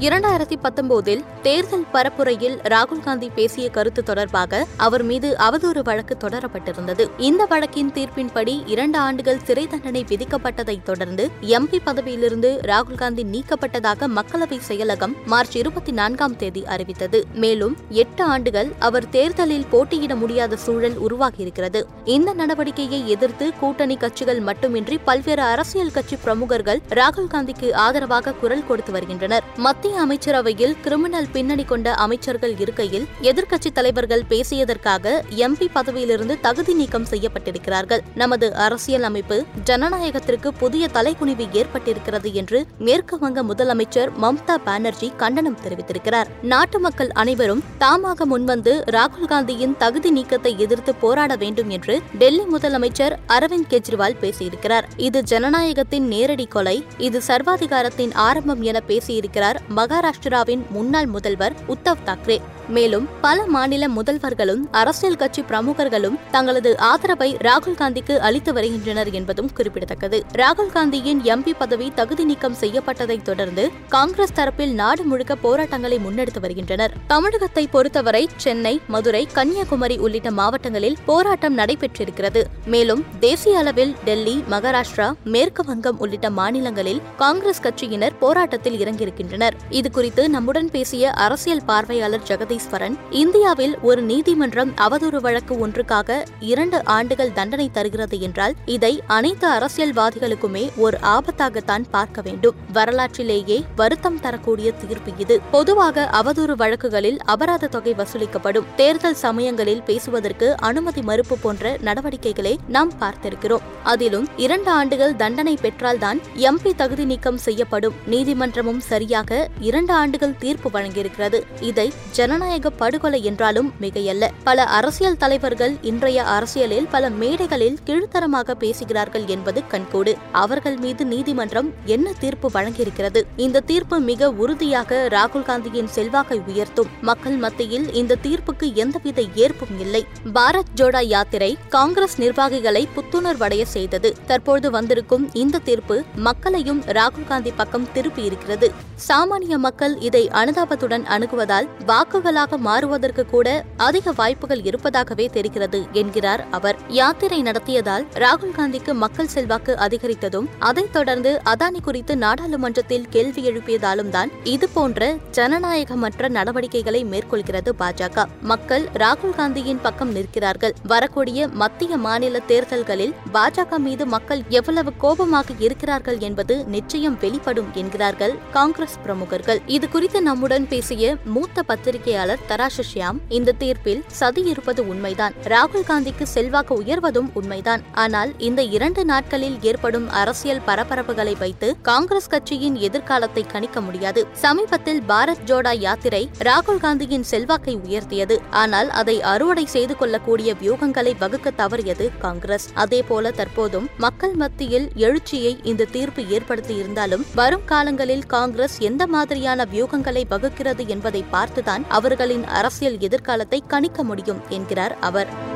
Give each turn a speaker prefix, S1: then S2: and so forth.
S1: இரண்டாயிரத்தி பத்தொன்பதில் தேர்தல் பரப்புரையில் ராகுல் காந்தி பேசிய கருத்து தொடர்பாக அவர் மீது அவதூறு வழக்கு தொடரப்பட்டிருந்தது. இந்த வழக்கின் தீர்ப்பின்படி இரண்டு ஆண்டுகள் சிறை தண்டனை விதிக்கப்பட்டதைத் தொடர்ந்து எம்பி பதவியிலிருந்து ராகுல் காந்தி நீக்கப்பட்டதாக மக்களவை செயலகம் மார்ச் இருபத்தி நான்காம் தேதி அறிவித்தது. மேலும் எட்டு ஆண்டுகள் அவர் தேர்தலில் போட்டியிட முடியாத சூழல் உருவாகியிருக்கிறது. இந்த நடவடிக்கையை எதிர்த்து கூட்டணி கட்சிகள் மட்டுமின்றி பல்வேறு அரசியல் கட்சி பிரமுகர்கள் ராகுல் காந்திக்கு ஆதரவாக குரல் கொடுத்து வருகின்றனர். மத்திய அமைச்சரவையில் கிரிமினல் பின்னணி கொண்ட அமைச்சர்கள் இருக்கையில் எதிர்க்கட்சித் தலைவர்கள் பேசியதற்காக எம்பி பதவியிலிருந்து தகுதி நீக்கம் செய்யப்பட்டிருக்கிறார்கள். நமது அரசியல் அமைப்பு ஜனநாயகத்திற்கு புதிய தலைக்குனிவு ஏற்பட்டிருக்கிறது என்று மேற்கு வங்க முதலமைச்சர் மம்தா பானர்ஜி கண்டனம் தெரிவித்திருக்கிறார். நாட்டு மக்கள் அனைவரும் தாமாக முன்வந்து ராகுல் காந்தியின் தகுதி நீக்கத்தை எதிர்த்து போராட வேண்டும் என்று டெல்லி முதலமைச்சர் அரவிந்த் கெஜ்ரிவால் பேசியிருக்கிறார். இது ஜனநாயகத்தின் நேரடி கொலை இது சர்வாதிகாரத்தின் ஆரம்பம் என பேசியிருக்கிறார் மகாராஷ்டிராவின் முன்னாள் முதல்வர் உத்தவ் தாக்கரே மேலும் பல மாநில முதல்வர்களும் அரசியல் கட்சி பிரமுகர்களும் தங்களது ஆதரவை ராகுல் காந்திக்கு அளித்து வருகின்றனர் என்பதும் குறிப்பிடத்தக்கது. ராகுல் காந்தியின் எம்பி பதவி தகுதி நீக்கம் செய்யப்பட்டதைத் தொடர்ந்து காங்கிரஸ் தரப்பில் நாடு முழுக்க போராட்டங்களை முன்னெடுத்து வருகின்றனர். தமிழகத்தை பொறுத்தவரை சென்னை மதுரை கன்னியாகுமரி உள்ளிட்ட மாவட்டங்களில் போராட்டம் நடைபெற்றிருக்கிறது. மேலும் தேசிய அளவில் டெல்லி மகாராஷ்டிரா மேற்கு வங்கம் உள்ளிட்ட மாநிலங்களில் காங்கிரஸ் கட்சியினர் போராட்டத்தில் இறங்கியிருக்கின்றனர். இதுகுறித்து நம்முடன் பேசிய அரசியல் பார்வையாளர் ஜெகதீஸ்வரன் இந்தியாவில் ஒரு நீதிமன்றம் அவதூறு வழக்கு ஒன்றுக்காக இரண்டு ஆண்டுகள் தண்டனை தருகிறது என்றால் இதை அனைத்து அரசியல்வாதிகளுக்குமே ஒரு ஆபத்தாகத்தான் பார்க்க வேண்டும். வரலாற்றிலேயே வருத்தம் தரக்கூடிய தீர்ப்பு இது. பொதுவாக அவதூறு வழக்குகளில் அபராத தொகை வசூலிக்கப்படும். தேர்தல் சமயங்களில் பேசுவதற்கு அனுமதி மறுப்பு போன்ற நடவடிக்கைகளை நாம் பார்த்திருக்கிறோம். அதிலும் இரண்டு ஆண்டுகள் தண்டனை பெற்றால்தான் எம்பி தகுதி நீக்கம் செய்யப்படும். நீதிமன்றமும் சரியாக இரண்டு ஆண்டுகள் தீர்ப்பு வழங்கியிருக்கிறது. இதை ஜனநாயக ஜனநாயக படுகொலை என்றாலும் மிகையல்ல. பல அரசியல் தலைவர்கள் இன்றைய அரசியலில் பல மேடைகளில் கீழ்த்தரமாக பேசுகிறார்கள் என்பது கண்கூடு. அவர்கள் மீது நீதிமன்றம் என்ன தீர்ப்பு வழங்கியிருக்கிறது? இந்த தீர்ப்பு மிக உறுதியாக ராகுல் காந்தியின் செல்வாக்கை உயர்த்தும். மக்கள் மத்தியில் இந்த தீர்ப்புக்கு எந்தவித ஏற்பும் இல்லை. பாரத் ஜோடா யாத்திரை காங்கிரஸ் நிர்வாகிகளை புத்துணர்வடைய செய்தது. தற்போது வந்திருக்கும் இந்த தீர்ப்பு மக்களையும் ராகுல் காந்தி பக்கம் திருப்பியிருக்கிறது சாமானிய மக்கள் இதை அனுதாபத்துடன் அணுகுவதால் வாக்குகள் வாக்குகளாக மாறுவதற்கு கூட அதிக வாய்ப்புகள் இருப்பதாகவே தெரிகிறது என்கிறார் அவர். யாத்திரை நடத்தியதால் ராகுல் காந்திக்கு மக்கள் செல்வாக்கு அதிகரித்ததும் அதைத் தொடர்ந்து அதானி குறித்து நாடாளுமன்றத்தில் கேள்வி எழுப்பியதாலும் தான் இதுபோன்ற ஜனநாயகமற்ற நடவடிக்கைகளை மேற்கொள்கிறது பாஜக. மக்கள் ராகுல் காந்தியின் பக்கம் நிற்கிறார்கள். வரக்கூடிய மத்திய மாநில தேர்தல்களில் பாஜக மீது மக்கள் எவ்வளவு கோபமாக இருக்கிறார்கள் என்பது நிச்சயம் வெளிப்படும் என்கிறார்கள் காங்கிரஸ் பிரமுகர்கள். இது குறித்து நம்முடன் பேசிய மூத்த பத்திரிகையாளர் தராசு ஷியாம் இந்த தீர்ப்பில் சதி இருப்பது உண்மைதான். ராகுல் காந்திக்கு செல்வாக்கு உயர்வதும் உண்மைதான். ஆனால் இந்த இரண்டு நாட்களில் ஏற்படும் அரசியல் பரபரப்புகளை வைத்து காங்கிரஸ் கட்சியின் எதிர்காலத்தை கணிக்க முடியாது. சமீபத்தில் பாரத் ஜோடா யாத்திரை ராகுல் காந்தியின் செல்வாக்கை உயர்த்தியது. ஆனால் அதை அறுவடை செய்து கொள்ளக்கூடிய வியூகங்களை வகுக்க தவறியது காங்கிரஸ். அதேபோல தற்போதும் மக்கள் மத்தியில் எழுச்சியை இந்த தீர்ப்பு ஏற்படுத்தியிருந்தாலும் வரும் காலங்களில் காங்கிரஸ் எந்த மாதிரியான வியூகங்களை வகுக்கிறது என்பதை பார்த்துதான் அவர் அவர்களின் அரசியல் எதிர்காலத்தை கணிக்க முடியும் என்கிறார் அவர்.